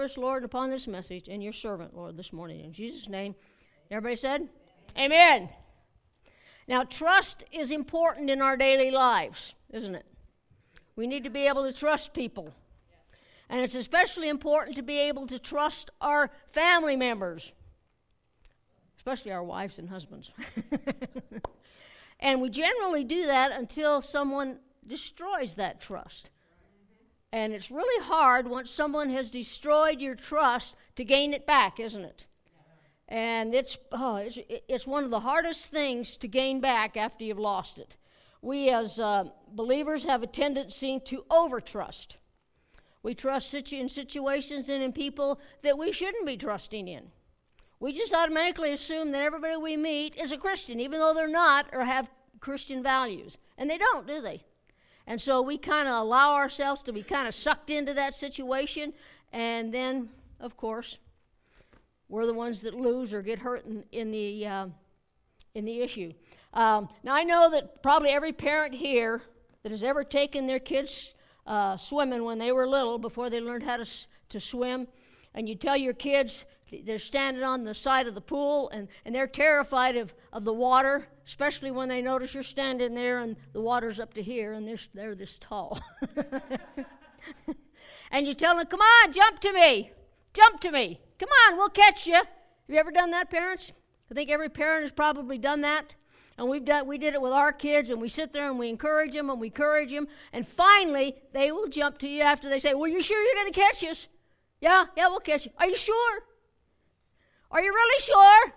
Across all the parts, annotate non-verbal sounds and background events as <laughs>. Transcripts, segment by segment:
Lord, upon this message and your servant, Lord, this morning. In Jesus' name. Everybody said? Amen. Amen. Now, trust is important in our daily lives, isn't it? We need to be able to trust people. And it's especially important to be able to trust our family members, especially our wives and husbands. <laughs> and we generally do that until someone destroys that trust. And it's really hard once someone has destroyed your trust to gain it back, isn't it? And it's, oh, it's, it's one of the hardest things to gain back after you've lost it. We as uh, believers have a tendency to overtrust. We trust situ- in situations and in people that we shouldn't be trusting in. We just automatically assume that everybody we meet is a Christian, even though they're not or have Christian values. And they don't, do they? And so we kind of allow ourselves to be kind of sucked into that situation. And then, of course, we're the ones that lose or get hurt in, in the, uh, in the issue. Um, now, I know that probably every parent here that has ever taken their kids uh, swimming when they were little, before they learned how to, to swim, and you tell your kids they're standing on the side of the pool and, and they're terrified of, of the water, especially when they notice you're standing there and the water's up to here and they're, they're this tall. <laughs> and you tell them, Come on, jump to me, jump to me, come on, we'll catch you. Have you ever done that, parents? I think every parent has probably done that. And we've done, we did it with our kids, and we sit there and we encourage them and we encourage them. And finally, they will jump to you after they say, Well, you sure you're going to catch us? Yeah, yeah, we'll catch you. Are you sure? Are you really sure?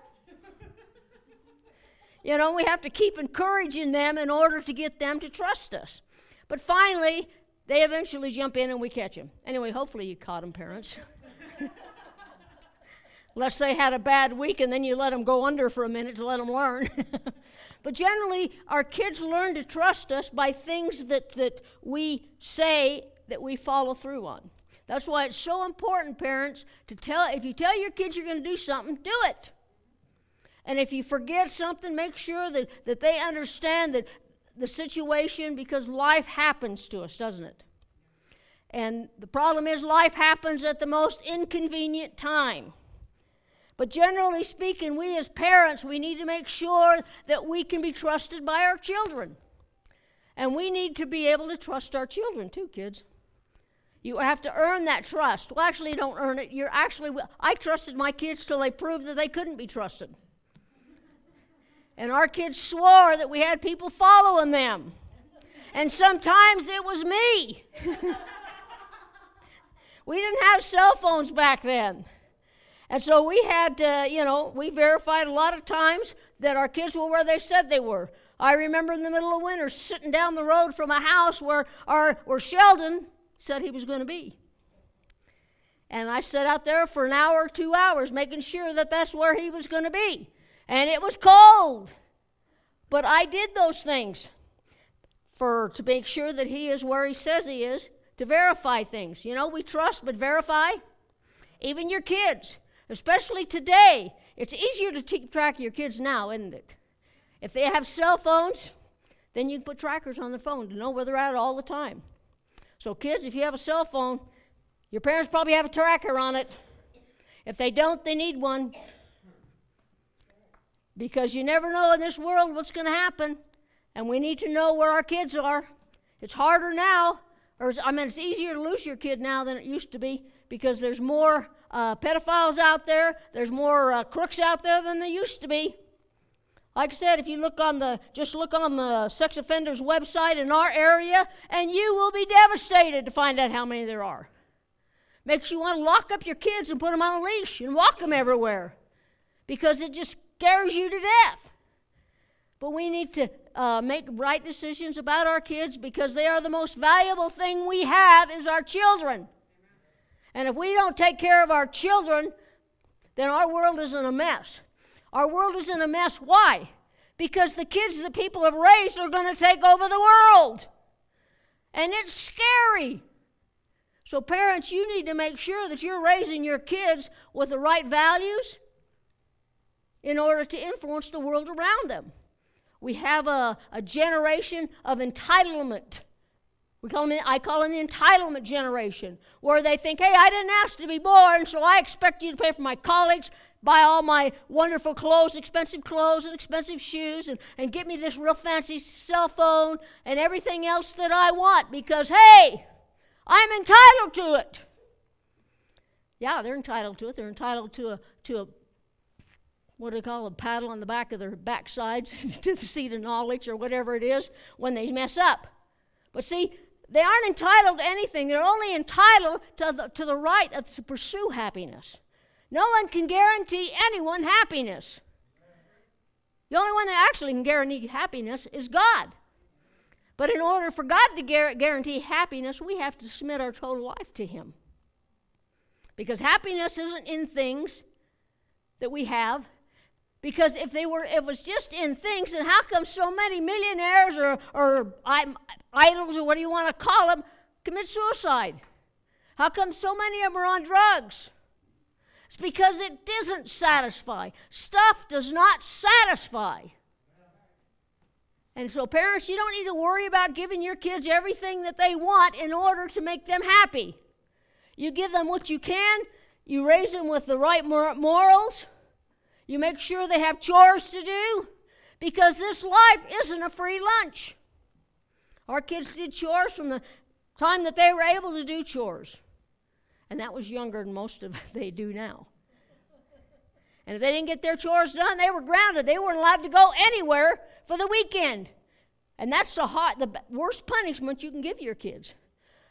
<laughs> you know, we have to keep encouraging them in order to get them to trust us. But finally, they eventually jump in and we catch them. Anyway, hopefully you caught them, parents. <laughs> Unless they had a bad week and then you let them go under for a minute to let them learn. <laughs> but generally, our kids learn to trust us by things that, that we say that we follow through on. That's why it's so important, parents, to tell if you tell your kids you're going to do something, do it. And if you forget something, make sure that, that they understand that the situation because life happens to us, doesn't it? And the problem is, life happens at the most inconvenient time. But generally speaking, we as parents, we need to make sure that we can be trusted by our children. And we need to be able to trust our children too, kids. You have to earn that trust. Well, actually, you don't earn it. You're actually, I trusted my kids till they proved that they couldn't be trusted. And our kids swore that we had people following them. And sometimes it was me. <laughs> we didn't have cell phones back then. And so we had to, you know, we verified a lot of times that our kids were where they said they were. I remember in the middle of winter sitting down the road from a house where, our, where Sheldon said he was going to be. And I sat out there for an hour, two hours, making sure that that's where he was going to be. And it was cold. But I did those things for to make sure that he is where he says he is, to verify things. You know, we trust but verify. Even your kids, especially today, it's easier to keep track of your kids now, isn't it? If they have cell phones, then you can put trackers on their phone to know where they're at all the time. So, kids, if you have a cell phone, your parents probably have a tracker on it. If they don't, they need one. Because you never know in this world what's going to happen. And we need to know where our kids are. It's harder now, or I mean, it's easier to lose your kid now than it used to be because there's more uh, pedophiles out there, there's more uh, crooks out there than there used to be. Like I said, if you look on the just look on the sex offenders website in our area, and you will be devastated to find out how many there are. Makes you want to lock up your kids and put them on a leash and walk them everywhere, because it just scares you to death. But we need to uh, make right decisions about our kids because they are the most valuable thing we have is our children. And if we don't take care of our children, then our world is in a mess. Our world is in a mess. Why? Because the kids that people have raised are going to take over the world. And it's scary. So, parents, you need to make sure that you're raising your kids with the right values in order to influence the world around them. We have a, a generation of entitlement We call them, I call them the entitlement generation, where they think, hey, I didn't ask to be born, so I expect you to pay for my college, buy all my wonderful clothes, expensive clothes, and expensive shoes, and, and get me this real fancy cell phone and everything else that I want because, hey, I'm entitled to it. Yeah, they're entitled to it. They're entitled to a, to a what do they call a paddle on the back of their backsides <laughs> to the seat of knowledge or whatever it is when they mess up. But see, they aren't entitled to anything. They're only entitled to the, to the right of, to pursue happiness. No one can guarantee anyone happiness. The only one that actually can guarantee happiness is God. But in order for God to guarantee happiness, we have to submit our total life to Him. Because happiness isn't in things that we have. Because if they were, if it was just in things, then how come so many millionaires or, or idols or what do you want to call them commit suicide? How come so many of them are on drugs? It's because it doesn't satisfy. Stuff does not satisfy. And so, parents, you don't need to worry about giving your kids everything that they want in order to make them happy. You give them what you can, you raise them with the right morals, you make sure they have chores to do, because this life isn't a free lunch. Our kids did chores from the time that they were able to do chores. And that was younger than most of <laughs> they do now. And if they didn't get their chores done, they were grounded. They weren't allowed to go anywhere for the weekend. And that's the, hot, the worst punishment you can give your kids.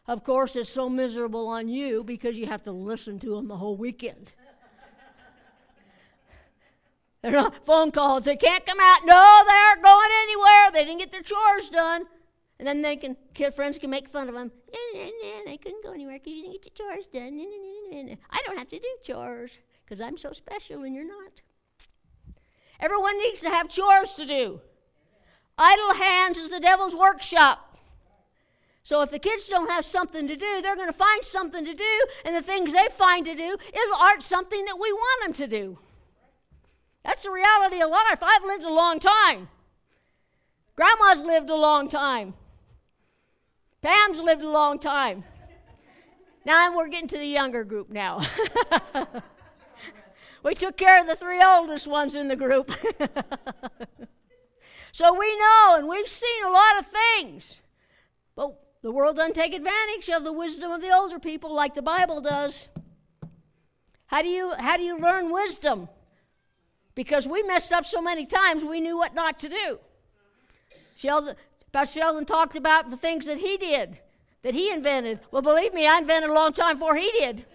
Of course, it's so miserable on you because you have to listen to them the whole weekend. <laughs> They're not phone calls. They can't come out. No, they aren't going And then they can, kid friends can make fun of them. They couldn't go anywhere because you didn't get your chores done. I don't have to do chores because I'm so special and you're not. Everyone needs to have chores to do. Idle hands is the devil's workshop. So if the kids don't have something to do, they're going to find something to do, and the things they find to do is aren't something that we want them to do. That's the reality of life. I've lived a long time. Grandma's lived a long time. Pam's lived a long time. Now we're getting to the younger group now. <laughs> we took care of the three oldest ones in the group. <laughs> so we know and we've seen a lot of things. But the world doesn't take advantage of the wisdom of the older people like the Bible does. How do you, how do you learn wisdom? Because we messed up so many times, we knew what not to do. Sheldon, Pastor Sheldon talked about the things that he did, that he invented. Well, believe me, I invented a long time before he did.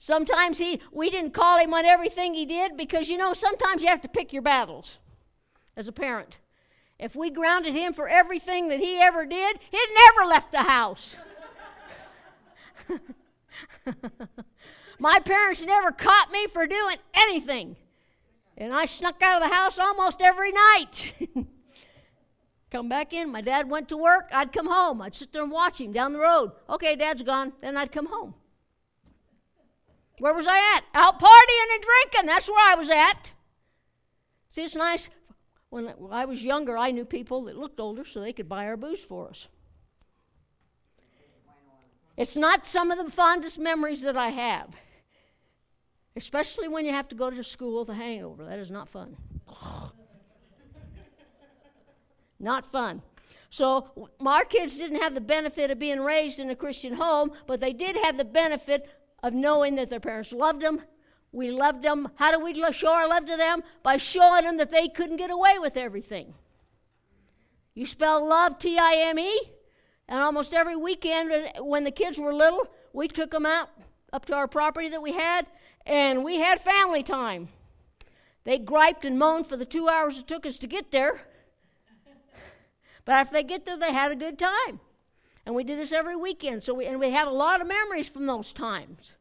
Sometimes he, we didn't call him on everything he did because, you know, sometimes you have to pick your battles as a parent. If we grounded him for everything that he ever did, he'd never left the house. <laughs> My parents never caught me for doing anything. And I snuck out of the house almost every night. <laughs> Come back in. My dad went to work. I'd come home. I'd sit there and watch him down the road. Okay, dad's gone. Then I'd come home. Where was I at? Out partying and drinking. That's where I was at. See, it's nice. When I was younger, I knew people that looked older so they could buy our booze for us. It's not some of the fondest memories that I have, especially when you have to go to school with a hangover. That is not fun. Not fun. So, our kids didn't have the benefit of being raised in a Christian home, but they did have the benefit of knowing that their parents loved them. We loved them. How do we show our love to them? By showing them that they couldn't get away with everything. You spell love T I M E, and almost every weekend uh, when the kids were little, we took them out up to our property that we had, and we had family time. They griped and moaned for the two hours it took us to get there. But if they get there, they had a good time. And we do this every weekend. So we, and we have a lot of memories from those times.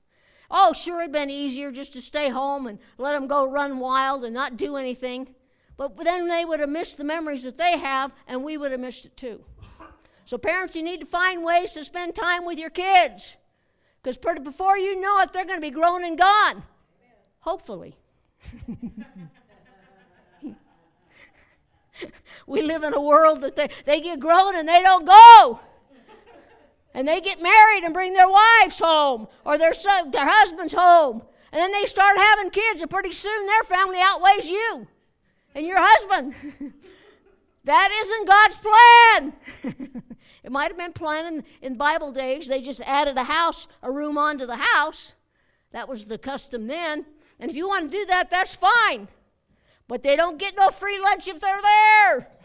Oh, sure, it'd been easier just to stay home and let them go run wild and not do anything. But then they would have missed the memories that they have, and we would have missed it too. So, parents, you need to find ways to spend time with your kids. Because before you know it, they're going to be grown and gone. Hopefully. <laughs> we live in a world that they, they get grown and they don't go. And they get married and bring their wives home or their, their husbands home. And then they start having kids, and pretty soon their family outweighs you and your husband. <laughs> that isn't God's plan. <laughs> it might have been planned in, in Bible days. They just added a house, a room onto the house. That was the custom then. And if you want to do that, that's fine. But they don't get no free lunch if they're there.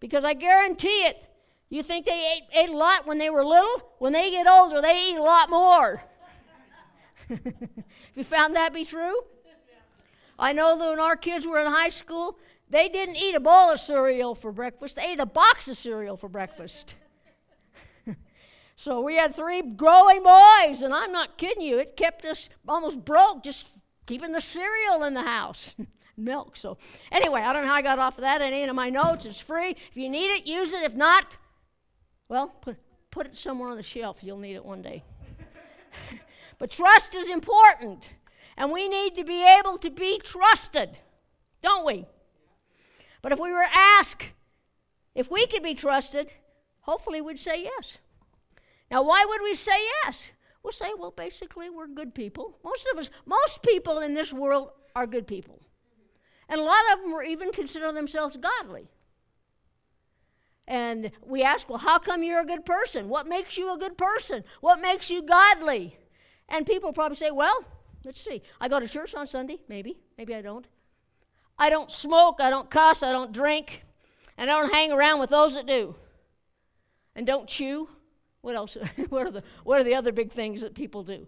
Because I guarantee it, you think they ate, ate a lot when they were little? When they get older, they eat a lot more. Have <laughs> you found that be true? I know that when our kids were in high school, they didn't eat a bowl of cereal for breakfast, they ate a box of cereal for breakfast. <laughs> so we had three growing boys, and I'm not kidding you, it kept us almost broke just keeping the cereal in the house. <laughs> Milk. So, anyway, I don't know how I got off of that. It ain't in my notes. It's free. If you need it, use it. If not, well, put, put it somewhere on the shelf. You'll need it one day. <laughs> but trust is important. And we need to be able to be trusted, don't we? But if we were asked if we could be trusted, hopefully we'd say yes. Now, why would we say yes? We'll say, well, basically, we're good people. Most of us, most people in this world are good people. And a lot of them were even consider themselves godly. And we ask, well, how come you're a good person? What makes you a good person? What makes you godly? And people probably say, well, let's see. I go to church on Sunday, maybe. Maybe I don't. I don't smoke, I don't cuss, I don't drink, and I don't hang around with those that do. And don't chew. What else? <laughs> what, are the, what are the other big things that people do?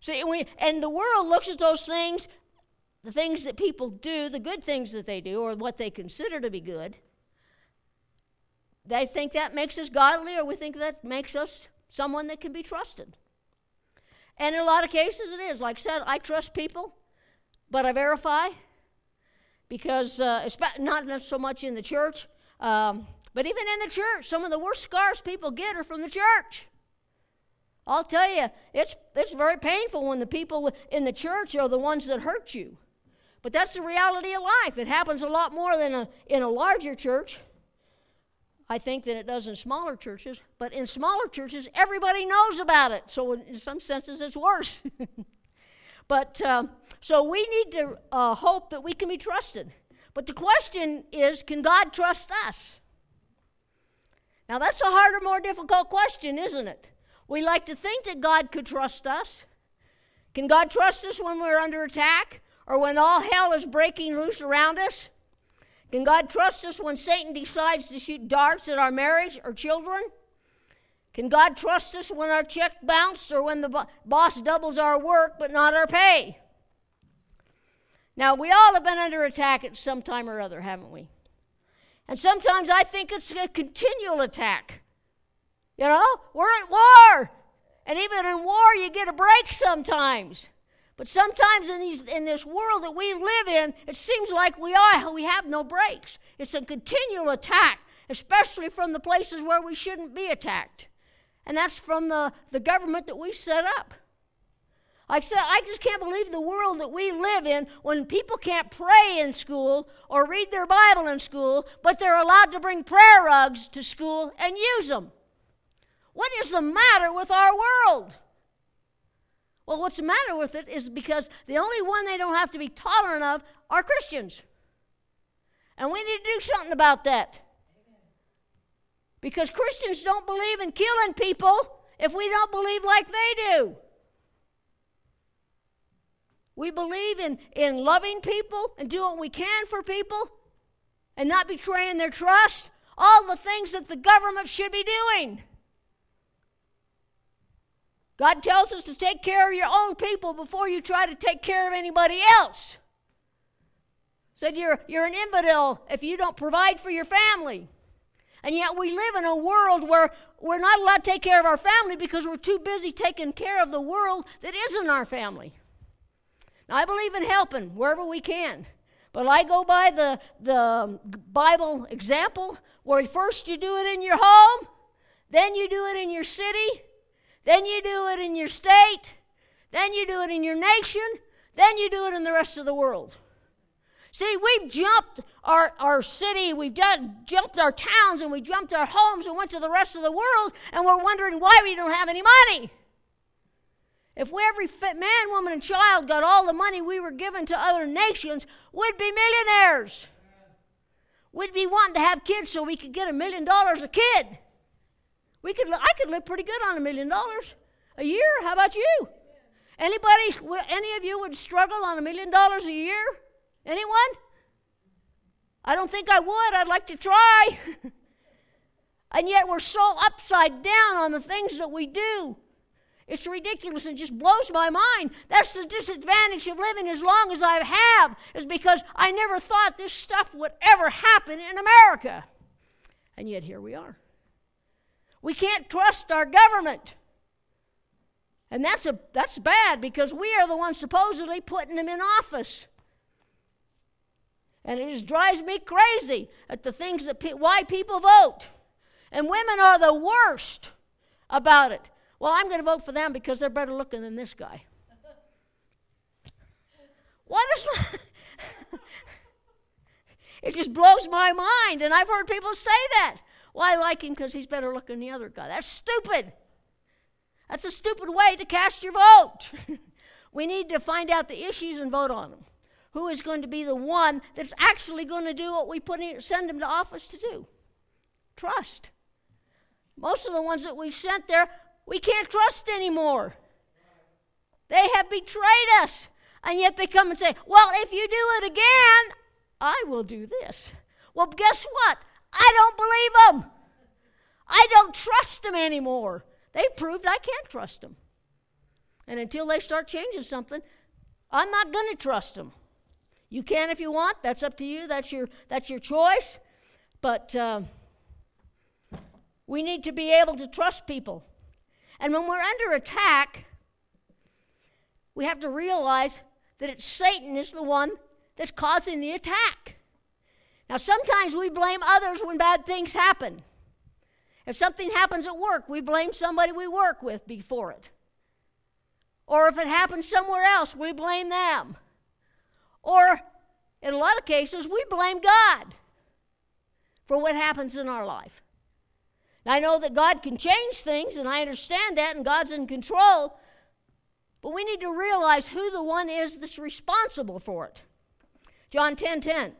See, we, and the world looks at those things, the things that people do, the good things that they do, or what they consider to be good, they think that makes us godly, or we think that makes us someone that can be trusted. And in a lot of cases, it is. Like I said, I trust people, but I verify because uh, not so much in the church, um, but even in the church, some of the worst scars people get are from the church. I'll tell you, it's, it's very painful when the people in the church are the ones that hurt you. But that's the reality of life. It happens a lot more than a, in a larger church. I think, than it does in smaller churches. But in smaller churches, everybody knows about it. So, in some senses, it's worse. <laughs> but uh, so we need to uh, hope that we can be trusted. But the question is can God trust us? Now, that's a harder, more difficult question, isn't it? We like to think that God could trust us. Can God trust us when we're under attack or when all hell is breaking loose around us? Can God trust us when Satan decides to shoot darts at our marriage or children? Can God trust us when our check bounced or when the bo- boss doubles our work but not our pay? Now, we all have been under attack at some time or other, haven't we? And sometimes I think it's a continual attack. You know, we're at war. And even in war, you get a break sometimes. But sometimes in, these, in this world that we live in, it seems like we are we have no breaks. It's a continual attack, especially from the places where we shouldn't be attacked. And that's from the, the government that we've set up. I said, I just can't believe the world that we live in when people can't pray in school or read their Bible in school, but they're allowed to bring prayer rugs to school and use them. What is the matter with our world? Well, what's the matter with it is because the only one they don't have to be tolerant of are Christians. And we need to do something about that. Because Christians don't believe in killing people if we don't believe like they do. We believe in, in loving people and doing what we can for people and not betraying their trust. All the things that the government should be doing. God tells us to take care of your own people before you try to take care of anybody else. Said you're, you're an infidel if you don't provide for your family. And yet we live in a world where we're not allowed to take care of our family because we're too busy taking care of the world that isn't our family. Now, I believe in helping wherever we can. But I go by the, the Bible example where first you do it in your home, then you do it in your city, then you do it in your state. Then you do it in your nation. Then you do it in the rest of the world. See, we've jumped our, our city, we've done, jumped our towns, and we jumped our homes and went to the rest of the world, and we're wondering why we don't have any money. If every man, woman, and child got all the money we were given to other nations, we'd be millionaires. We'd be wanting to have kids so we could get a million dollars a kid. We could, I could live pretty good on a million dollars a year. How about you? Anybody, any of you would struggle on a million dollars a year? Anyone? I don't think I would. I'd like to try. <laughs> and yet we're so upside down on the things that we do. It's ridiculous and just blows my mind. That's the disadvantage of living as long as I have, is because I never thought this stuff would ever happen in America. And yet here we are. We can't trust our government. And that's, a, that's bad because we are the ones supposedly putting them in office. And it just drives me crazy at the things that pe- why people vote. And women are the worst about it. Well, I'm going to vote for them because they're better looking than this guy. What is. <laughs> it just blows my mind. And I've heard people say that. Well, I like him because he's better looking than the other guy. That's stupid. That's a stupid way to cast your vote. <laughs> we need to find out the issues and vote on them. Who is going to be the one that's actually going to do what we put in, send them to office to do? Trust. Most of the ones that we've sent there we can't trust anymore. They have betrayed us. And yet they come and say, Well, if you do it again, I will do this. Well, guess what? I don't believe them. I don't trust them anymore. They've proved I can't trust them. And until they start changing something, I'm not going to trust them. You can if you want. That's up to you. That's your, that's your choice. But uh, we need to be able to trust people. And when we're under attack, we have to realize that it's Satan is the one that's causing the attack. Now, sometimes we blame others when bad things happen. If something happens at work, we blame somebody we work with before it. Or if it happens somewhere else, we blame them. Or in a lot of cases, we blame God for what happens in our life. I know that God can change things, and I understand that, and God's in control. But we need to realize who the one is that's responsible for it. John 10 10.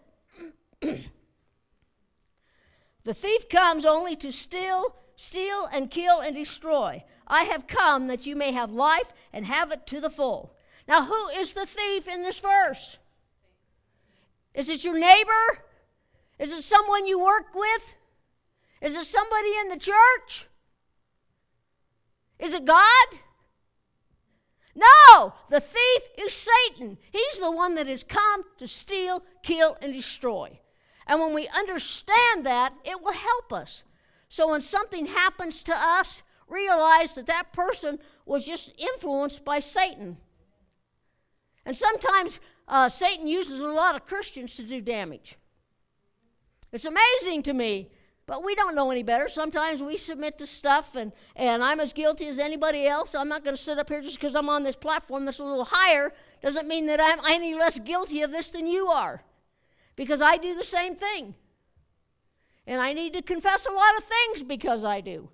The thief comes only to steal, steal, and kill and destroy. I have come that you may have life and have it to the full. Now, who is the thief in this verse? Is it your neighbor? Is it someone you work with? Is it somebody in the church? Is it God? No, the thief is Satan. He's the one that has come to steal, kill, and destroy. And when we understand that, it will help us. So when something happens to us, realize that that person was just influenced by Satan. And sometimes uh, Satan uses a lot of Christians to do damage. It's amazing to me but we don't know any better. Sometimes we submit to stuff, and, and I'm as guilty as anybody else. I'm not going to sit up here just because I'm on this platform that's a little higher, doesn't mean that I'm any less guilty of this than you are. Because I do the same thing. And I need to confess a lot of things because I do.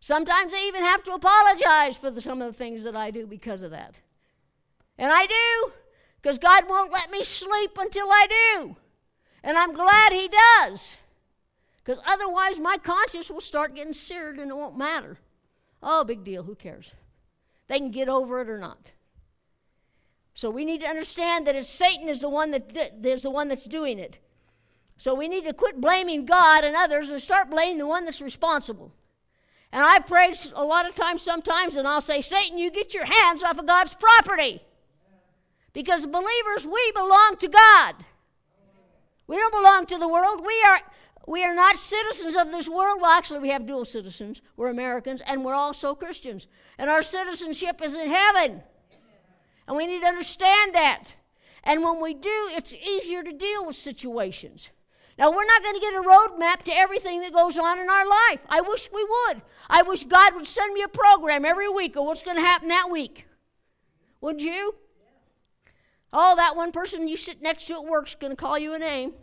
Sometimes I even have to apologize for the, some of the things that I do because of that. And I do, because God won't let me sleep until I do. And I'm glad He does. Because otherwise, my conscience will start getting seared and it won't matter. Oh, big deal. Who cares? They can get over it or not. So we need to understand that it's Satan is the one that there's the one that's doing it. So we need to quit blaming God and others and start blaming the one that's responsible. And I've prayed a lot of times, sometimes, and I'll say, Satan, you get your hands off of God's property. Because believers, we belong to God. We don't belong to the world. We are we are not citizens of this world. Well, actually, we have dual citizens. We're Americans, and we're also Christians. And our citizenship is in heaven. And we need to understand that. And when we do, it's easier to deal with situations. Now, we're not going to get a roadmap to everything that goes on in our life. I wish we would. I wish God would send me a program every week of what's going to happen that week. Would you? Oh, that one person you sit next to at work's going to call you a name.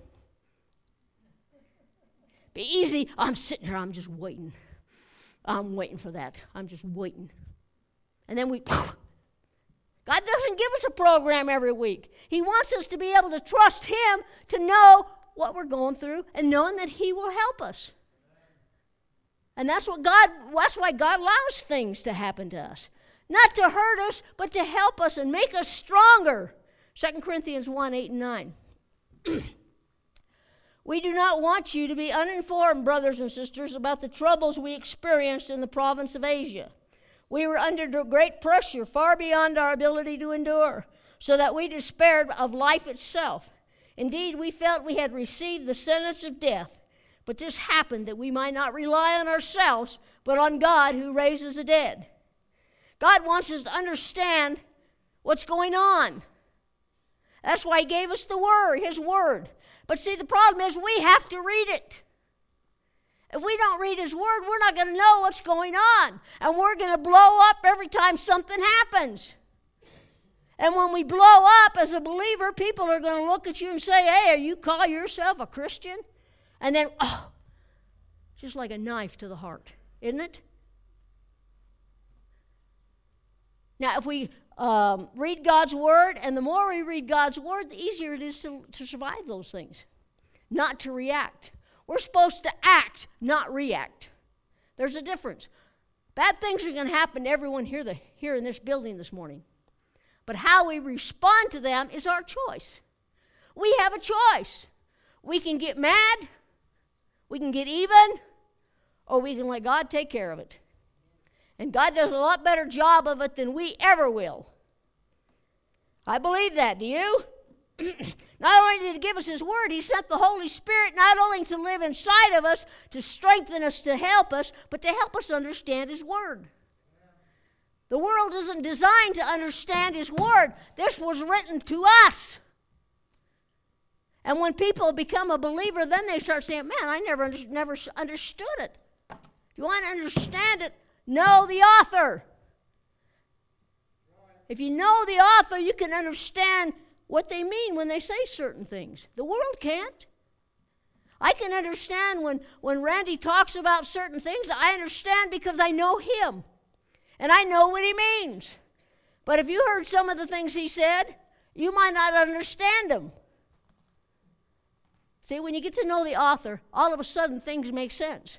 Be easy. I'm sitting here, I'm just waiting. I'm waiting for that. I'm just waiting. And then we, <laughs> God doesn't give us a program every week. He wants us to be able to trust Him to know what we're going through and knowing that He will help us. And that's what God, that's why God allows things to happen to us. Not to hurt us, but to help us and make us stronger. 2 Corinthians 1 8 and 9. <clears throat> we do not want you to be uninformed, brothers and sisters, about the troubles we experienced in the province of Asia. We were under great pressure, far beyond our ability to endure, so that we despaired of life itself. Indeed, we felt we had received the sentence of death. But this happened that we might not rely on ourselves, but on God who raises the dead. God wants us to understand what's going on. That's why He gave us the Word, His Word. But see, the problem is we have to read it. If we don't read His Word, we're not going to know what's going on. And we're going to blow up every time something happens. And when we blow up as a believer, people are going to look at you and say, Hey, are you call yourself a Christian? And then, oh, just like a knife to the heart, isn't it? Now, if we um, read God's Word, and the more we read God's Word, the easier it is to, to survive those things, not to react. We're supposed to act, not react. There's a difference. Bad things are going to happen to everyone here, the, here in this building this morning. But how we respond to them is our choice. We have a choice. We can get mad, we can get even, or we can let God take care of it. And God does a lot better job of it than we ever will. I believe that. Do you? <clears throat> not only did He give us His Word, He sent the Holy Spirit not only to live inside of us, to strengthen us, to help us, but to help us understand His Word. The world isn't designed to understand His Word. This was written to us. And when people become a believer, then they start saying, Man, I never, never understood it. If you want to understand it, know the author. If you know the author, you can understand what they mean when they say certain things. The world can't. I can understand when, when Randy talks about certain things, I understand because I know him and I know what he means. But if you heard some of the things he said, you might not understand them. See, when you get to know the author, all of a sudden things make sense.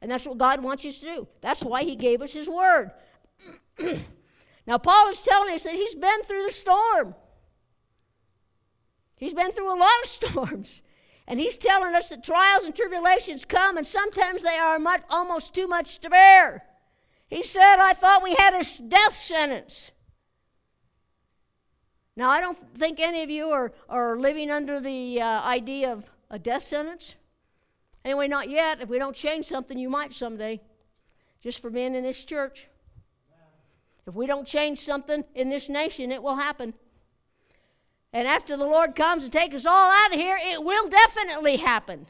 And that's what God wants us to do. That's why He gave us His Word. <clears throat> now, Paul is telling us that he's been through the storm. He's been through a lot of <laughs> storms. And he's telling us that trials and tribulations come, and sometimes they are much, almost too much to bear. He said, I thought we had a death sentence. Now, I don't think any of you are, are living under the uh, idea of a death sentence. Anyway, not yet. If we don't change something, you might someday, just for being in this church. If we don't change something in this nation, it will happen. And after the Lord comes to take us all out of here, it will definitely happen.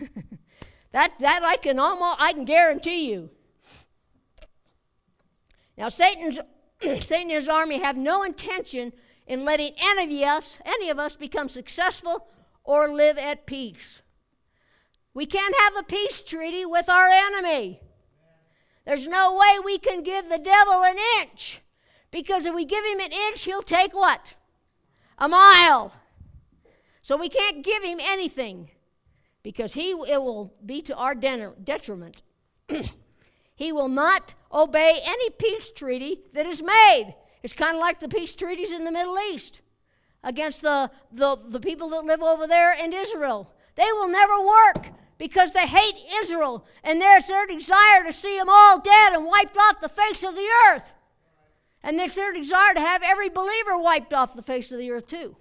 <laughs> that, that I can almost I can guarantee you. Now Satan's <clears throat> Satan and his army have no intention in letting any of us, any of us become successful or live at peace. We can't have a peace treaty with our enemy. There's no way we can give the devil an inch. Because if we give him an inch, he'll take what? A mile. So we can't give him anything because he it will be to our detriment. <clears throat> he will not obey any peace treaty that is made. It's kind of like the peace treaties in the Middle East against the, the, the people that live over there in Israel. They will never work because they hate Israel and there's their desire to see them all dead and wiped off the face of the earth. And it's their desire to have every believer wiped off the face of the earth, too.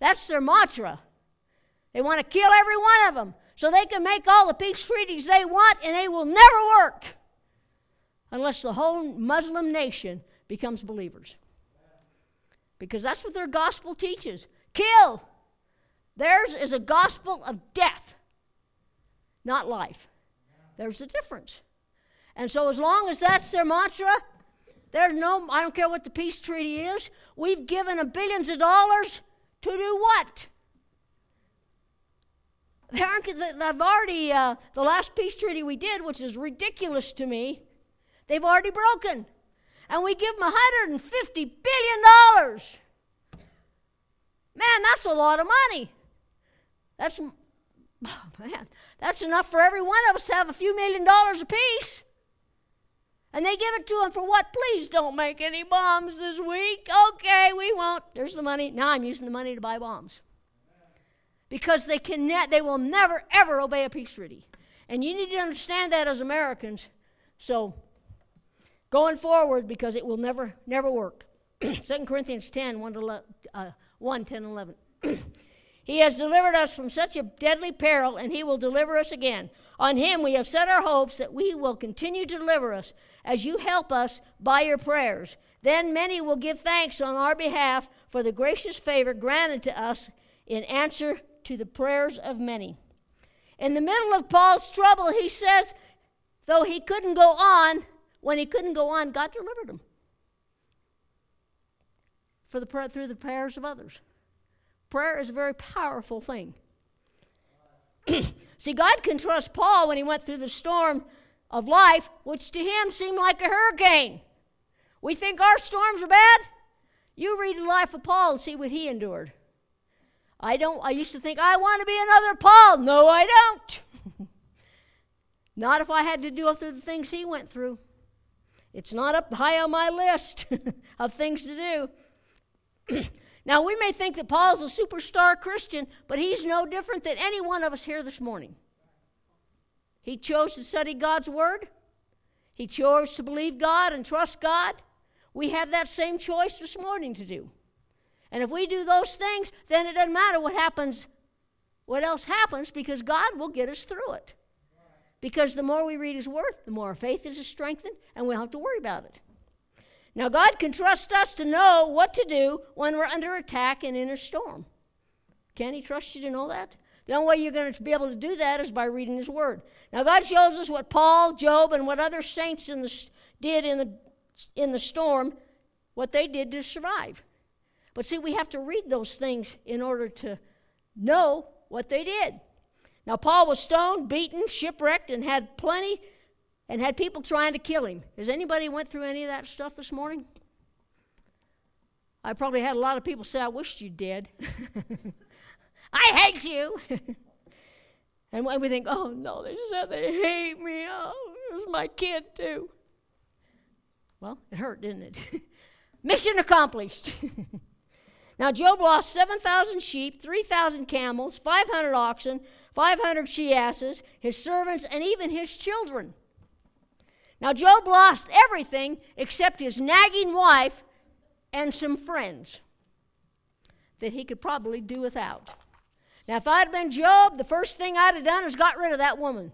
That's their mantra. They want to kill every one of them so they can make all the peace treaties they want and they will never work unless the whole Muslim nation becomes believers. Because that's what their gospel teaches kill. Theirs is a gospel of death, not life. There's a difference. And so, as long as that's their mantra, There's no, I don't care what the peace treaty is. We've given them billions of dollars to do what? They aren't, they've already, uh, the last peace treaty we did, which is ridiculous to me, they've already broken. And we give them $150 billion. Man, that's a lot of money. That's, oh <sighs> man, that's enough for every one of us to have a few million dollars apiece. And they give it to them for what? Please don't make any bombs this week. Okay, we won't. There's the money. Now I'm using the money to buy bombs. Because they can ne- they will never ever obey a peace treaty. And you need to understand that as Americans. So going forward because it will never never work. <clears throat> 2 Corinthians 10 1 to 11, uh, 1 10 11. <clears throat> He has delivered us from such a deadly peril, and He will deliver us again. On Him we have set our hopes that we will continue to deliver us as you help us by your prayers. Then many will give thanks on our behalf for the gracious favor granted to us in answer to the prayers of many. In the middle of Paul's trouble, he says, though he couldn't go on, when he couldn't go on, God delivered him for the, through the prayers of others. Prayer is a very powerful thing. <clears throat> See, God can trust Paul when he went through the storm of life, which to him seemed like a hurricane. We think our storms are bad. You read the life of Paul and see what he endured. I don't I used to think I want to be another Paul. No, I don't. <laughs> not if I had to deal through the things he went through. It's not up high on my list <laughs> of things to do. <clears throat> Now, we may think that Paul's a superstar Christian, but he's no different than any one of us here this morning. He chose to study God's Word, he chose to believe God and trust God. We have that same choice this morning to do. And if we do those things, then it doesn't matter what happens, what else happens, because God will get us through it. Because the more we read His Word, the more our faith is strengthened, and we don't have to worry about it. Now, God can trust us to know what to do when we're under attack and in a storm. Can He trust you to know that? The only way you're going to be able to do that is by reading His Word. Now, God shows us what Paul, Job, and what other saints in the, did in the, in the storm, what they did to survive. But see, we have to read those things in order to know what they did. Now, Paul was stoned, beaten, shipwrecked, and had plenty and had people trying to kill him. Has anybody went through any of that stuff this morning? I probably had a lot of people say, I wished you did. <laughs> I hate you. <laughs> and when we think, oh no, they said they hate me. Oh, it was my kid too. Well, it hurt, didn't it? <laughs> Mission accomplished. now, Job lost 7,000 sheep, 3,000 camels, 500 oxen, 500 she asses, his servants, and even his children. Now, Job lost everything except his nagging wife and some friends that he could probably do without. Now, if I'd been Job, the first thing I'd have done is got rid of that woman.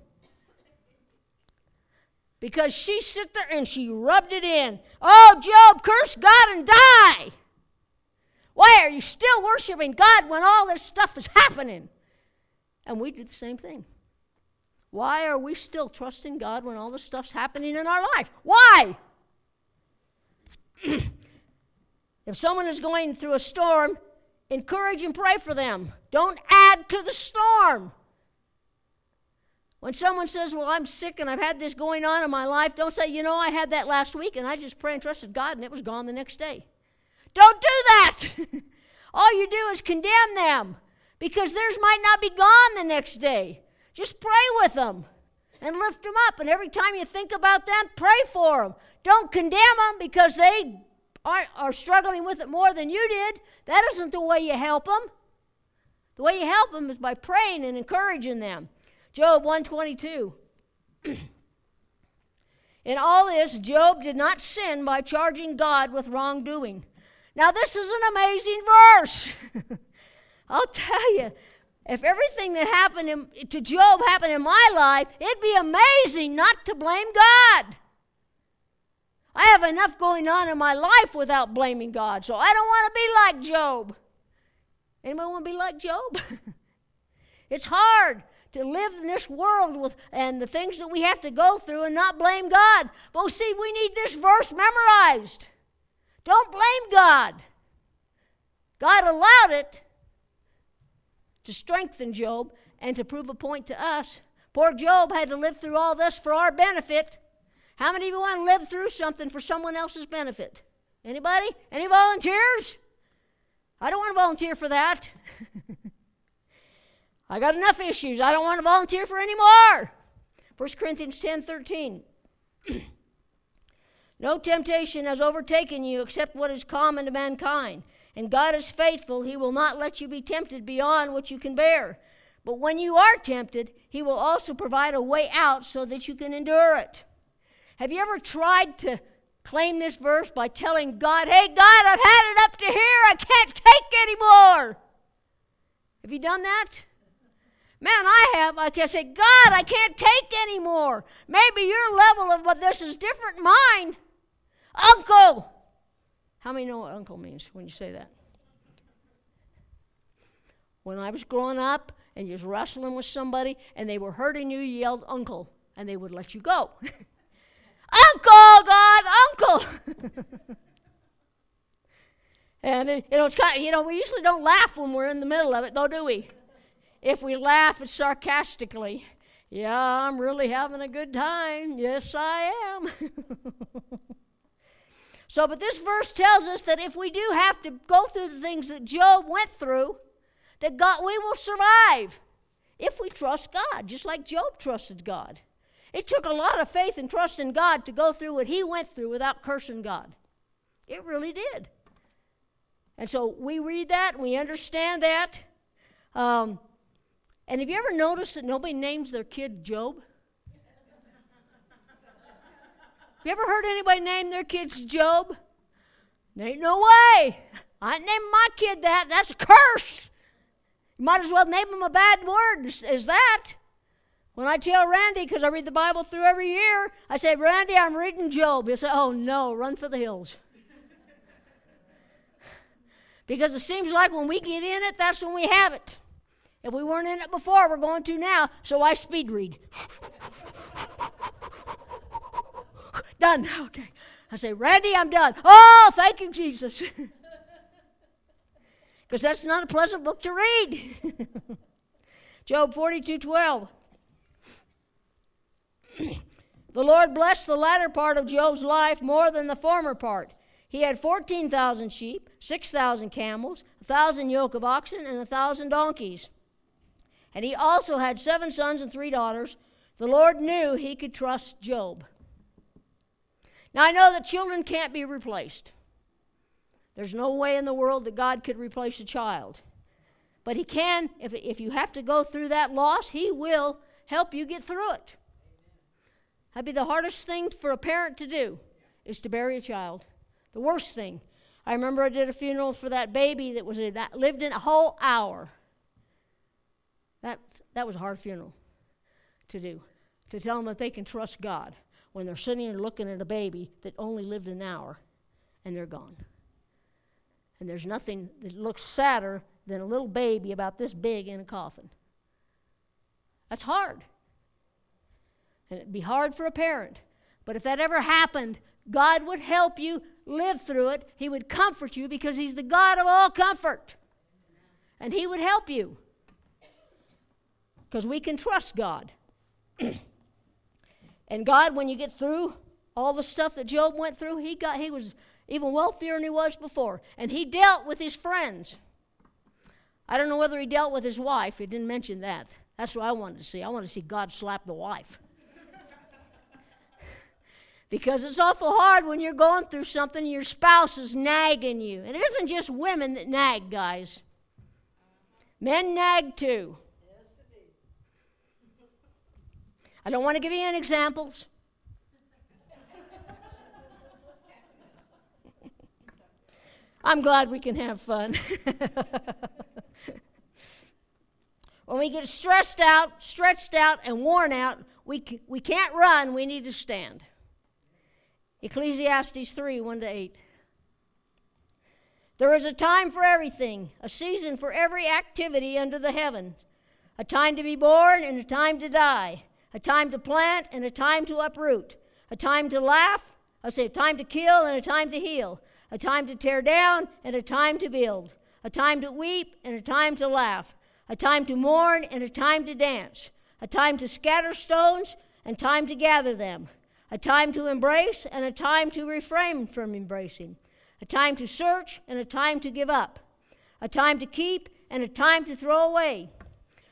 Because she sit there and she rubbed it in. Oh, Job, curse God and die. Why are you still worshiping God when all this stuff is happening? And we do the same thing. Why are we still trusting God when all this stuff's happening in our life? Why? <clears throat> if someone is going through a storm, encourage and pray for them. Don't add to the storm. When someone says, Well, I'm sick and I've had this going on in my life, don't say, You know, I had that last week and I just prayed and trusted God and it was gone the next day. Don't do that. <laughs> All you do is condemn them because theirs might not be gone the next day. Just pray with them and lift them up. And every time you think about them, pray for them. Don't condemn them because they are, are struggling with it more than you did. That isn't the way you help them. The way you help them is by praying and encouraging them. Job 122. <clears throat> In all this, Job did not sin by charging God with wrongdoing. Now, this is an amazing verse. <laughs> I'll tell you, if everything that happened in, to Job happened in my life, it'd be amazing not to blame God. I have enough going on in my life without blaming God, so I don't want to be like Job. Anyone want to be like Job? <laughs> it's hard to live in this world with and the things that we have to go through and not blame God. But see, we need this verse memorized. Don't blame God. God allowed it to strengthen Job and to prove a point to us. Poor Job had to live through all this for our benefit. How many of you want to live through something for someone else's benefit? Anybody? Any volunteers? I don't want to volunteer for that. <laughs> I got enough issues. I don't want to volunteer for any more. 1 Corinthians 10 13. <clears throat> no temptation has overtaken you except what is common to mankind. And God is faithful. He will not let you be tempted beyond what you can bear. But when you are tempted, He will also provide a way out so that you can endure it. Have you ever tried to claim this verse by telling God, hey, God, I've had it up to here. I can't take anymore? Have you done that? Man, I have. I can say, God, I can't take anymore. Maybe your level of what this is different mine. Uncle. How many know what uncle means when you say that? When I was growing up and you was wrestling with somebody and they were hurting you, you yelled uncle and they would let you go. <laughs> uncle, God, uncle. <laughs> and it, you know, it's kind of, you know, we usually don't laugh when we're in the middle of it, though, do we? If we laugh, it's sarcastically. Yeah, I'm really having a good time. Yes, I am. <laughs> so, but this verse tells us that if we do have to go through the things that Job went through, that God we will survive if we trust God, just like Job trusted God. It took a lot of faith and trust in God to go through what he went through without cursing God. It really did. And so we read that and we understand that. Um, and have you ever noticed that nobody names their kid Job? have you ever heard anybody name their kids Job? Ain't no way. I naming my kid that. That's a curse. You might as well name him a bad word as that. When I tell Randy, because I read the Bible through every year, I say, Randy, I'm reading Job. He'll say, Oh no, run for the hills. because it seems like when we get in it, that's when we have it. If we weren't in it before, we're going to now. So I speed read. Done. <laughs> Okay. I say, Randy, I'm done. Oh, thank you, Jesus. <laughs> Because that's not a pleasant book to read. <laughs> Job 42 12. <clears throat> the Lord blessed the latter part of Job's life more than the former part. He had 14,000 sheep, 6,000 camels, 1,000 yoke of oxen, and 1,000 donkeys. And he also had seven sons and three daughters. The Lord knew he could trust Job. Now, I know that children can't be replaced. There's no way in the world that God could replace a child. But He can, if, if you have to go through that loss, He will help you get through it. That'd be the hardest thing for a parent to do, is to bury a child. The worst thing. I remember I did a funeral for that baby that was that lived in a whole hour. That, that was a hard funeral to do, to tell them that they can trust God when they're sitting and looking at a baby that only lived an hour and they're gone. And there's nothing that looks sadder than a little baby about this big in a coffin. That's hard. And it'd be hard for a parent. But if that ever happened, God would help you live through it. He would comfort you because He's the God of all comfort. And He would help you because we can trust God. <clears throat> and God, when you get through all the stuff that Job went through, he got he was even wealthier than he was before, and he dealt with his friends. I don't know whether he dealt with his wife. He didn't mention that. That's what I wanted to see. I wanted to see God slap the wife. <laughs> because it's awful hard when you're going through something and your spouse is nagging you. And it isn't just women that nag, guys. Men nag too. I don't want to give you any examples. I'm glad we can have fun. <laughs> when we get stressed out, stretched out, and worn out, we, c- we can't run, we need to stand. Ecclesiastes 3 1 to 8. There is a time for everything, a season for every activity under the heaven a time to be born and a time to die, a time to plant and a time to uproot, a time to laugh, I say a time to kill and a time to heal, a time to tear down and a time to build, a time to weep and a time to laugh, a time to mourn and a time to dance, a time to scatter stones and time to gather them, a time to embrace and a time to refrain from embracing, a time to search and a time to give up, a time to keep and a time to throw away,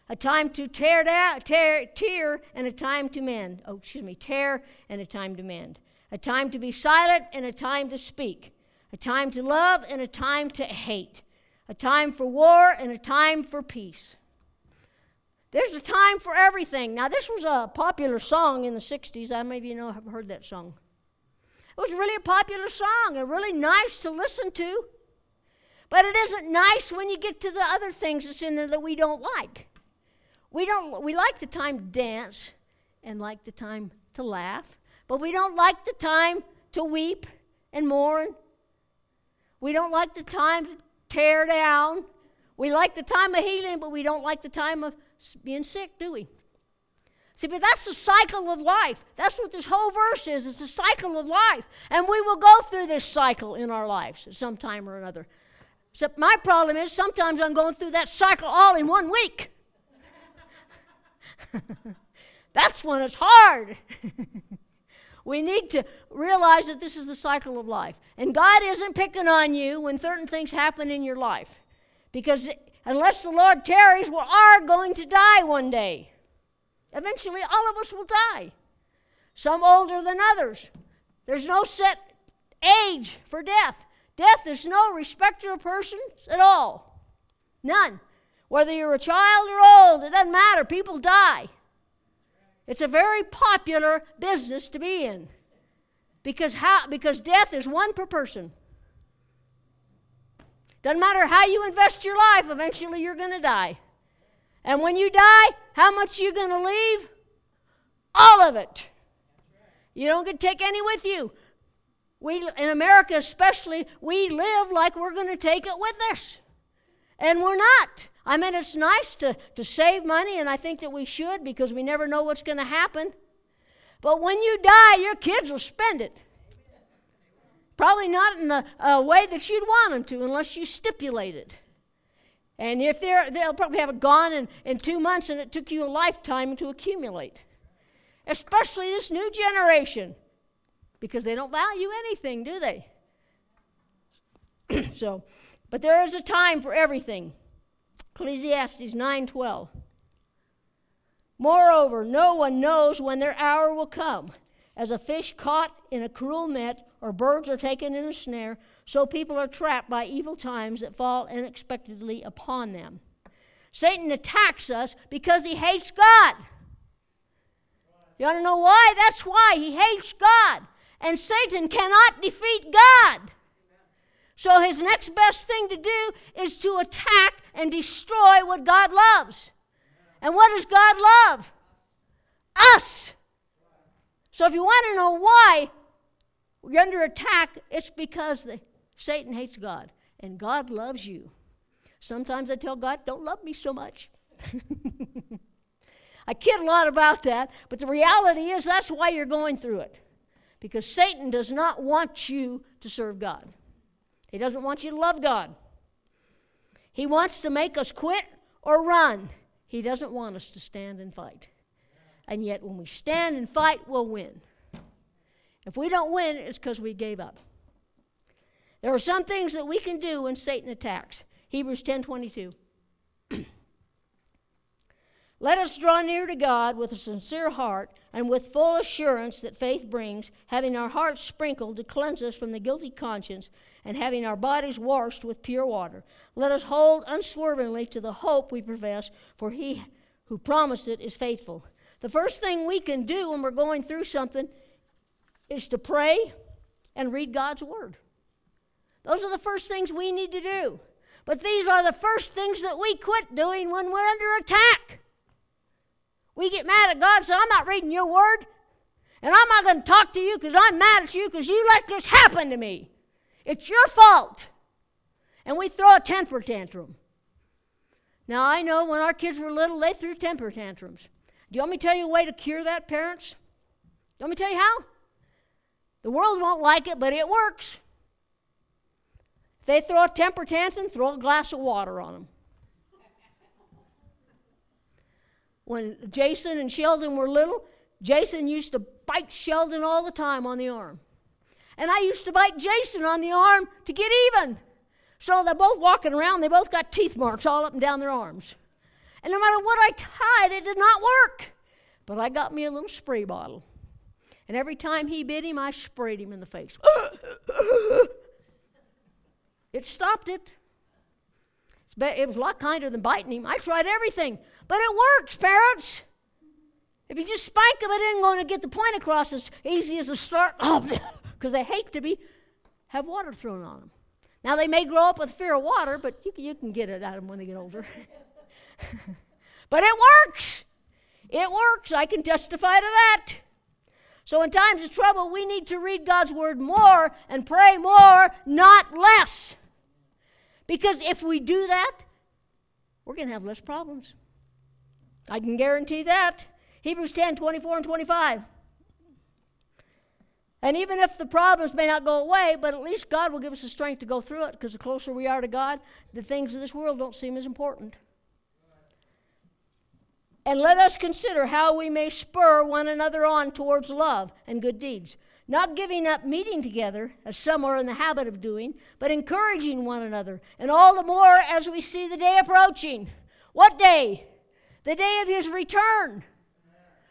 a time to tear down, tear, tear and a time to mend. Oh, excuse me, tear and a time to mend, a time to be silent and a time to speak, a time to love and a time to hate, a time for war and a time for peace. There's a time for everything. Now, this was a popular song in the 60s. I maybe you know have heard that song. It was really a popular song and really nice to listen to. But it isn't nice when you get to the other things that's in there that we don't like. We don't we like the time to dance and like the time to laugh, but we don't like the time to weep and mourn. We don't like the time to tear down. We like the time of healing, but we don't like the time of being sick, do we? See, but that's the cycle of life. That's what this whole verse is. It's a cycle of life. And we will go through this cycle in our lives at some time or another. Except my problem is sometimes I'm going through that cycle all in one week. <laughs> that's when it's hard. <laughs> we need to realize that this is the cycle of life. And God isn't picking on you when certain things happen in your life. Because unless the Lord tarries, we are going to die one day. Eventually, all of us will die, some older than others. There's no set age for death. Death is no respecter of persons at all. None. Whether you're a child or old, it doesn't matter. People die. It's a very popular business to be in because, how, because death is one per person. Doesn't matter how you invest your life, eventually you're going to die. And when you die, how much are you going to leave? All of it. You don't get to take any with you. We, in America especially, we live like we're going to take it with us. And we're not. I mean, it's nice to, to save money, and I think that we should because we never know what's going to happen. But when you die, your kids will spend it. Probably not in the uh, way that you'd want them to unless you stipulate it. And if they're, they'll probably have it gone in, in two months and it took you a lifetime to accumulate. Especially this new generation, because they don't value anything, do they? <clears throat> so, but there is a time for everything. Ecclesiastes 9:12. Moreover, no one knows when their hour will come. As a fish caught in a cruel net, or birds are taken in a snare, so people are trapped by evil times that fall unexpectedly upon them. Satan attacks us because he hates God. You want to know why? That's why he hates God. And Satan cannot defeat God. So his next best thing to do is to attack and destroy what God loves. And what does God love? Us. So if you want to know why we're under attack, it's because the, Satan hates God and God loves you. Sometimes I tell God, don't love me so much. <laughs> I kid a lot about that, but the reality is that's why you're going through it. Because Satan does not want you to serve God, he doesn't want you to love God. He wants to make us quit or run. He doesn't want us to stand and fight. And yet, when we stand and fight, we'll win. If we don't win, it's because we gave up. There are some things that we can do when Satan attacks. Hebrews 10:22. Let us draw near to God with a sincere heart and with full assurance that faith brings, having our hearts sprinkled to cleanse us from the guilty conscience, and having our bodies washed with pure water. Let us hold unswervingly to the hope we profess, for he who promised it is faithful. The first thing we can do when we're going through something is to pray and read God's Word. Those are the first things we need to do. But these are the first things that we quit doing when we're under attack. We get mad at God, so I'm not reading your Word, and I'm not going to talk to you because I'm mad at you because you let this happen to me. It's your fault. And we throw a temper tantrum. Now, I know when our kids were little, they threw temper tantrums. Do you want me to tell you a way to cure that, parents? Do you want me to tell you how? The world won't like it, but it works. If they throw a temper tantrum, throw a glass of water on them. When Jason and Sheldon were little, Jason used to bite Sheldon all the time on the arm. And I used to bite Jason on the arm to get even. So they're both walking around, they both got teeth marks all up and down their arms. And no matter what I tied, it did not work. But I got me a little spray bottle. And every time he bit him, I sprayed him in the face. it stopped it. It was a lot kinder than biting him. I tried everything. But it works, parents. If you just spank them, it isn't going to get the point across as easy as a start, up <laughs> oh, because they hate to be have water thrown on them. Now they may grow up with fear of water, but you can, you can get it out of them when they get older. <laughs> but it works. It works. I can testify to that. So in times of trouble, we need to read God's word more and pray more, not less. Because if we do that, we're going to have less problems. I can guarantee that. Hebrews 10 24 and 25. And even if the problems may not go away, but at least God will give us the strength to go through it because the closer we are to God, the things of this world don't seem as important. And let us consider how we may spur one another on towards love and good deeds, not giving up meeting together, as some are in the habit of doing, but encouraging one another, and all the more as we see the day approaching. What day? The day of his return.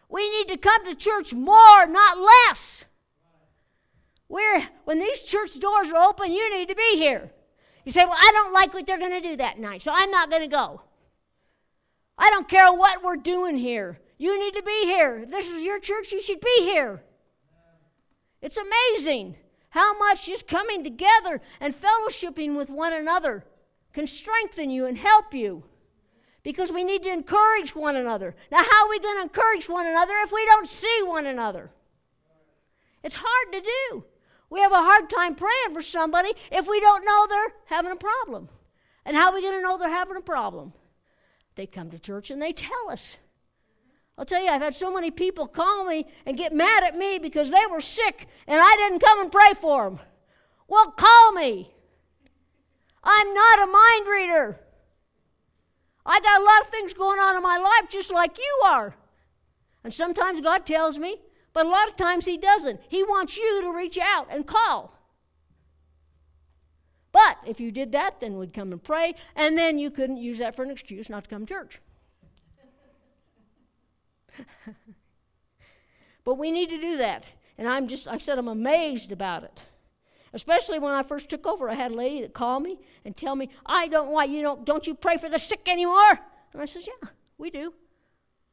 We need to come to church more, not less. We're, when these church doors are open, you need to be here. You say, Well, I don't like what they're going to do that night, so I'm not going to go. I don't care what we're doing here. You need to be here. If this is your church, you should be here. It's amazing how much just coming together and fellowshipping with one another can strengthen you and help you because we need to encourage one another. Now, how are we going to encourage one another if we don't see one another? It's hard to do. We have a hard time praying for somebody if we don't know they're having a problem. And how are we going to know they're having a problem? They come to church and they tell us. I'll tell you, I've had so many people call me and get mad at me because they were sick and I didn't come and pray for them. Well, call me. I'm not a mind reader. I got a lot of things going on in my life just like you are. And sometimes God tells me, but a lot of times He doesn't. He wants you to reach out and call. But if you did that, then we'd come and pray, and then you couldn't use that for an excuse not to come to church. <laughs> but we need to do that. And I'm just, I said, I'm amazed about it. Especially when I first took over, I had a lady that called me and tell me, "I don't why you don't don't you pray for the sick anymore?" And I says, "Yeah, we do."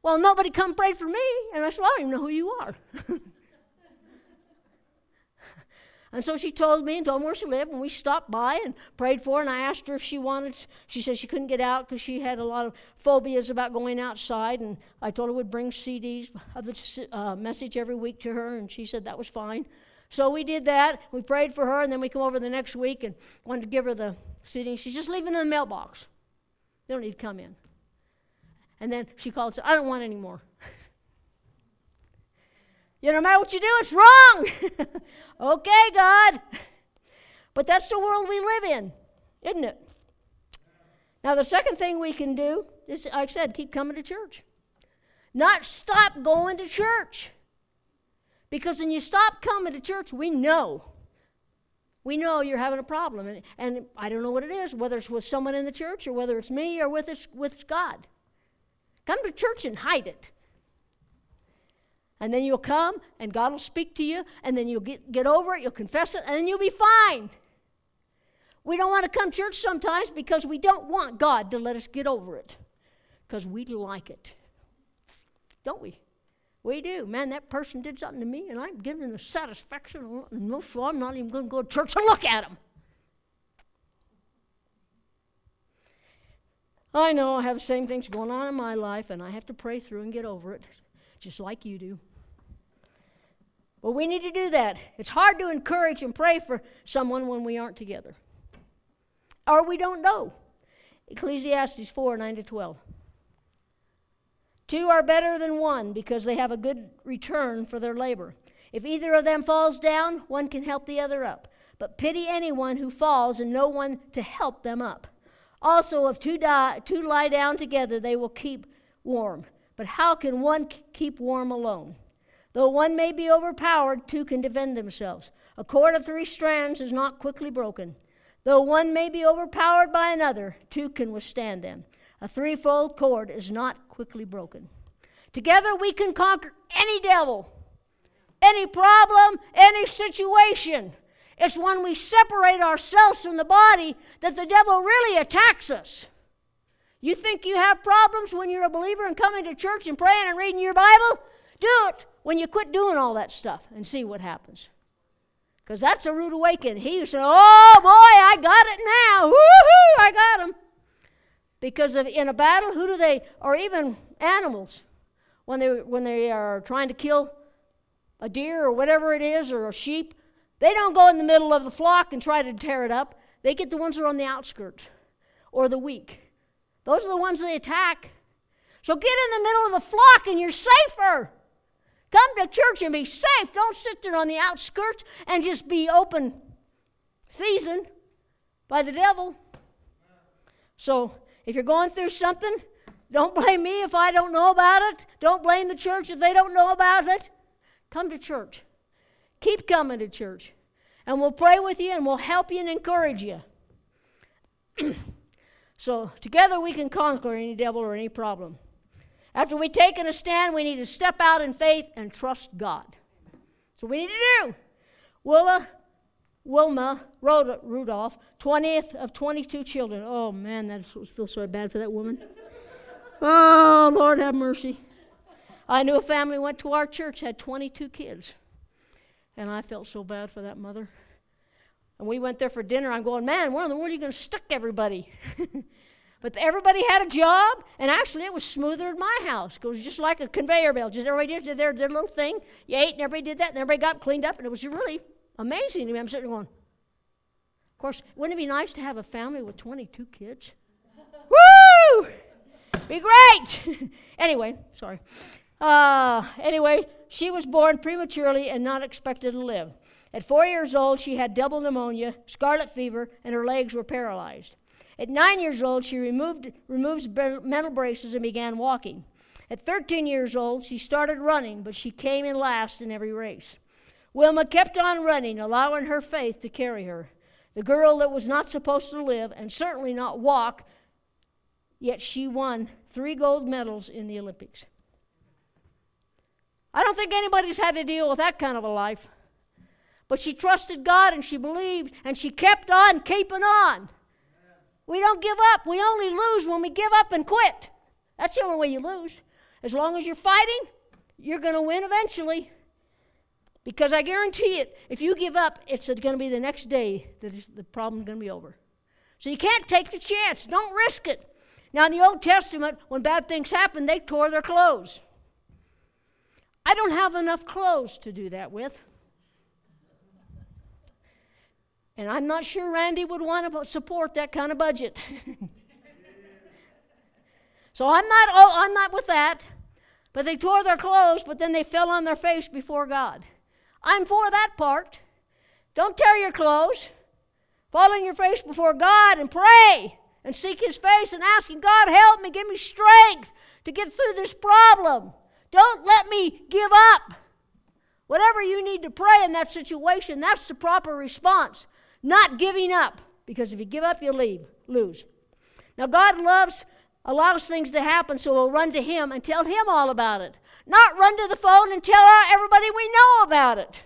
Well, nobody come pray for me, and I said, well, "I don't even know who you are." <laughs> And so she told me and told me where she lived, and we stopped by and prayed for her. And I asked her if she wanted. She said she couldn't get out because she had a lot of phobias about going outside. And I told her we'd bring CDs of the uh, message every week to her, and she said that was fine. So we did that. We prayed for her, and then we come over the next week and wanted to give her the seating. She's just leaving in the mailbox. They don't need to come in. And then she called and said, I don't want any more. <laughs> you know, no matter what you do, it's wrong. <laughs> okay, God. But that's the world we live in, isn't it? Now, the second thing we can do is, like I said, keep coming to church. Not stop going to church. Because when you stop coming to church, we know. We know you're having a problem. And, and I don't know what it is, whether it's with someone in the church or whether it's me or with, it's, with God. Come to church and hide it. And then you'll come and God will speak to you, and then you'll get, get over it, you'll confess it, and then you'll be fine. We don't want to come church sometimes because we don't want God to let us get over it because we like it. Don't we? We do. Man, that person did something to me, and I'm giving the satisfaction. No, so I'm not even going to go to church and look at them. I know I have the same things going on in my life, and I have to pray through and get over it, just like you do. But we need to do that. It's hard to encourage and pray for someone when we aren't together, or we don't know. Ecclesiastes 4 9 to 12. Two are better than one because they have a good return for their labor. If either of them falls down, one can help the other up. But pity anyone who falls and no one to help them up. Also, if two, die, two lie down together, they will keep warm. But how can one keep warm alone? Though one may be overpowered, two can defend themselves. A cord of three strands is not quickly broken. Though one may be overpowered by another, two can withstand them. A threefold cord is not quickly broken. Together we can conquer any devil, any problem, any situation. It's when we separate ourselves from the body that the devil really attacks us. You think you have problems when you're a believer and coming to church and praying and reading your Bible? Do it when you quit doing all that stuff and see what happens. Because that's a rude awakening. He said, Oh boy, I got it now. Woohoo, I got him. Because of, in a battle, who do they, or even animals, when they, when they are trying to kill a deer or whatever it is, or a sheep, they don't go in the middle of the flock and try to tear it up. They get the ones that are on the outskirts or the weak. Those are the ones they attack. So get in the middle of the flock and you're safer. Come to church and be safe. Don't sit there on the outskirts and just be open season by the devil. So if you're going through something, don't blame me if I don't know about it. Don't blame the church if they don't know about it. Come to church. Keep coming to church. And we'll pray with you and we'll help you and encourage you. <clears throat> so, together we can conquer any devil or any problem. After we've taken a stand, we need to step out in faith and trust God. So, we need to do. Willa, Wilma Rudolph, 20th of 22 children. Oh man, that feels so bad for that woman. oh, Lord have mercy. I knew a family went to our church, had 22 kids. And I felt so bad for that mother. And we went there for dinner. I'm going, man, where in the world are you going to stick everybody? <laughs> but everybody had a job, and actually it was smoother in my house. It was just like a conveyor belt. Just everybody did their, their little thing. You ate, and everybody did that, and everybody got cleaned up, and it was really amazing to me. I'm sitting going, of course, wouldn't it be nice to have a family with 22 kids? <laughs> Woo! Be great! <laughs> anyway, sorry. Uh, anyway, she was born prematurely and not expected to live. At four years old, she had double pneumonia, scarlet fever, and her legs were paralyzed. At nine years old, she removed removes mental braces and began walking. At 13 years old, she started running, but she came in last in every race. Wilma kept on running, allowing her faith to carry her. The girl that was not supposed to live and certainly not walk, yet she won three gold medals in the Olympics. I don't think anybody's had to deal with that kind of a life. But she trusted God and she believed and she kept on keeping on. We don't give up. We only lose when we give up and quit. That's the only way you lose. As long as you're fighting, you're going to win eventually. Because I guarantee it, if you give up, it's going to be the next day that the problem's going to be over. So you can't take the chance. Don't risk it. Now, in the Old Testament, when bad things happened, they tore their clothes. I don't have enough clothes to do that with. And I'm not sure Randy would want to support that kind of budget. <laughs> so I'm not, oh, I'm not with that. But they tore their clothes, but then they fell on their face before God. I'm for that part. Don't tear your clothes. Fall on your face before God and pray and seek His face and ask Him, God, help me, give me strength to get through this problem. Don't let me give up. Whatever you need to pray in that situation, that's the proper response. Not giving up, because if you give up, you leave, lose. Now, God loves, allows things to happen, so we'll run to Him and tell Him all about it. Not run to the phone and tell everybody we know about it.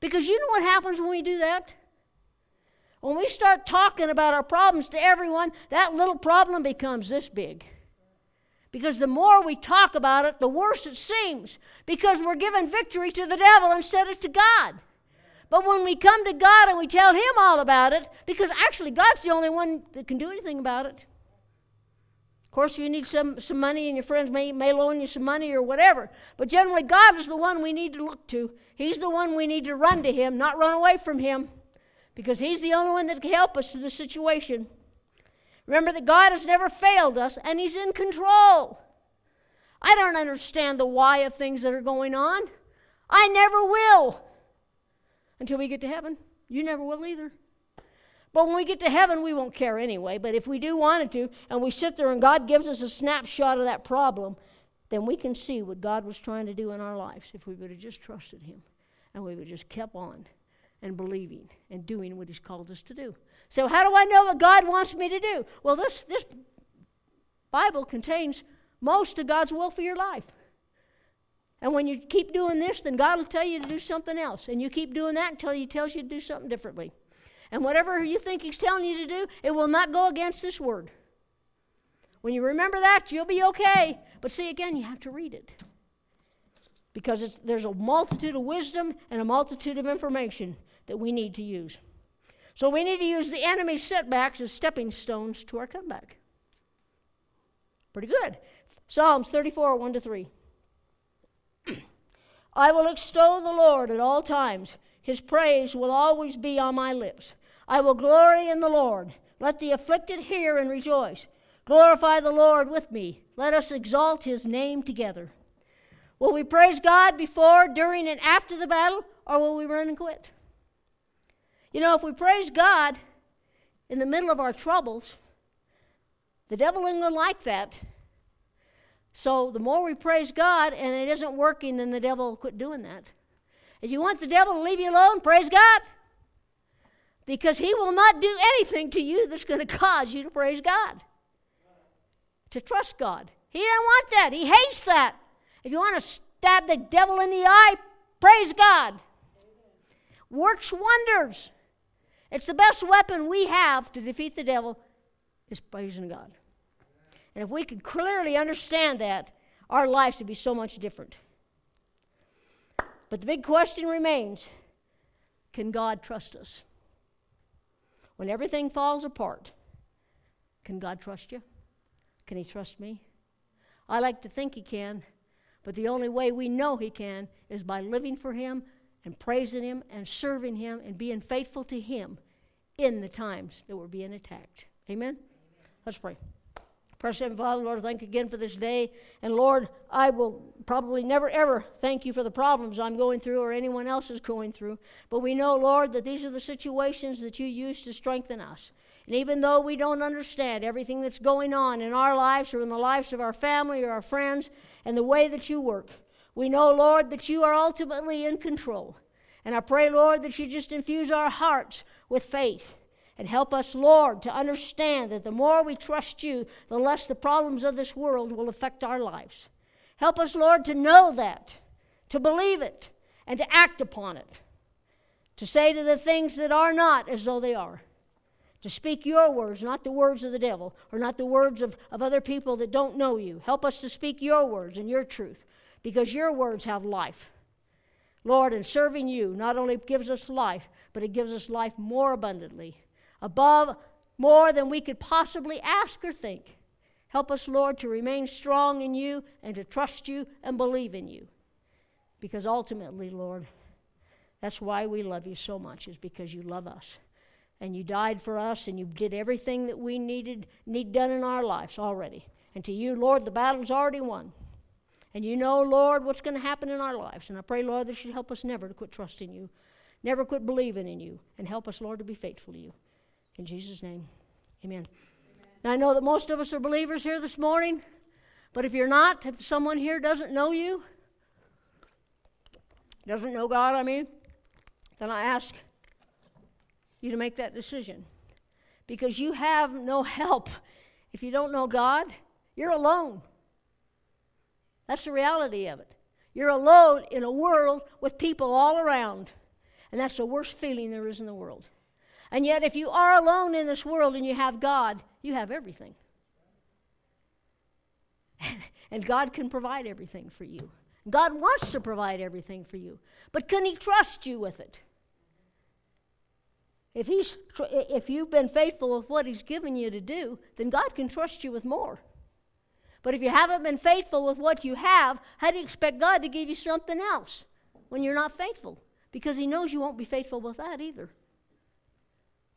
Because you know what happens when we do that? When we start talking about our problems to everyone, that little problem becomes this big. Because the more we talk about it, the worse it seems. Because we're giving victory to the devil instead of to God. But when we come to God and we tell Him all about it, because actually God's the only one that can do anything about it. Of course, if you need some, some money and your friends may, may loan you some money or whatever. But generally, God is the one we need to look to. He's the one we need to run to Him, not run away from Him. Because He's the only one that can help us through the situation. Remember that God has never failed us and He's in control. I don't understand the why of things that are going on. I never will until we get to heaven. You never will either. But when we get to heaven, we won't care anyway. But if we do want it to, and we sit there and God gives us a snapshot of that problem, then we can see what God was trying to do in our lives if we would have just trusted Him and we would have just kept on and believing and doing what He's called us to do. So, how do I know what God wants me to do? Well, this, this Bible contains most of God's will for your life. And when you keep doing this, then God will tell you to do something else. And you keep doing that until He tells you to do something differently. And whatever you think He's telling you to do, it will not go against this word. When you remember that, you'll be okay. But see, again, you have to read it. Because there's a multitude of wisdom and a multitude of information that we need to use. So we need to use the enemy's setbacks as stepping stones to our comeback. Pretty good. Psalms 34, 1 to 3. <clears throat> I will extol the Lord at all times. His praise will always be on my lips. I will glory in the Lord. Let the afflicted hear and rejoice. Glorify the Lord with me. Let us exalt his name together. Will we praise God before, during, and after the battle, or will we run and quit? You know, if we praise God in the middle of our troubles, the devil isn't like that. So the more we praise God and it isn't working, then the devil will quit doing that. If you want the devil to leave you alone, praise God. Because he will not do anything to you that's going to cause you to praise God, to trust God. He doesn't want that. He hates that. If you want to stab the devil in the eye, praise God. Works wonders. It's the best weapon we have to defeat the devil is praising God. And if we could clearly understand that, our lives would be so much different. But the big question remains can God trust us? When everything falls apart, can God trust you? Can He trust me? I like to think He can, but the only way we know He can is by living for Him and praising Him and serving Him and being faithful to Him in the times that we're being attacked. Amen? Amen. Let's pray. Precious Heavenly Father, Lord, thank you again for this day. And Lord, I will probably never ever thank you for the problems I'm going through or anyone else is going through. But we know, Lord, that these are the situations that you use to strengthen us. And even though we don't understand everything that's going on in our lives or in the lives of our family or our friends and the way that you work, we know, Lord, that you are ultimately in control. And I pray, Lord, that you just infuse our hearts with faith and help us, Lord, to understand that the more we trust you, the less the problems of this world will affect our lives. Help us, Lord, to know that, to believe it, and to act upon it. To say to the things that are not as though they are. To speak your words, not the words of the devil, or not the words of, of other people that don't know you. Help us to speak your words and your truth, because your words have life. Lord, in serving you not only gives us life, but it gives us life more abundantly above more than we could possibly ask or think. Help us, Lord, to remain strong in you and to trust you and believe in you. Because ultimately, Lord, that's why we love you so much, is because you love us. And you died for us and you did everything that we needed need done in our lives already. And to you, Lord, the battle's already won. And you know, Lord, what's going to happen in our lives. And I pray, Lord, that you help us never to quit trusting you, never quit believing in you, and help us, Lord, to be faithful to you. In Jesus' name, amen. amen. Now, I know that most of us are believers here this morning, but if you're not, if someone here doesn't know you, doesn't know God, I mean, then I ask you to make that decision. Because you have no help. If you don't know God, you're alone. That's the reality of it. You're alone in a world with people all around. And that's the worst feeling there is in the world. And yet, if you are alone in this world and you have God, you have everything. <laughs> and God can provide everything for you. God wants to provide everything for you. But can He trust you with it? If, he's, if you've been faithful with what He's given you to do, then God can trust you with more. But if you haven't been faithful with what you have, how do you expect God to give you something else when you're not faithful? Because He knows you won't be faithful with that either.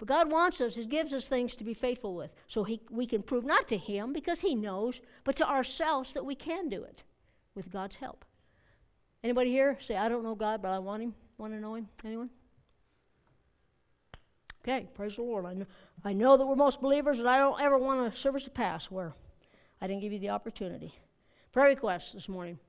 But God wants us, He gives us things to be faithful with. So he, we can prove not to Him because He knows, but to ourselves that we can do it with God's help. Anybody here say, I don't know God, but I want Him? Want to know Him? Anyone? Okay, praise the Lord. I know, I know that we're most believers, and I don't ever want a service to pass where I didn't give you the opportunity. Prayer requests this morning.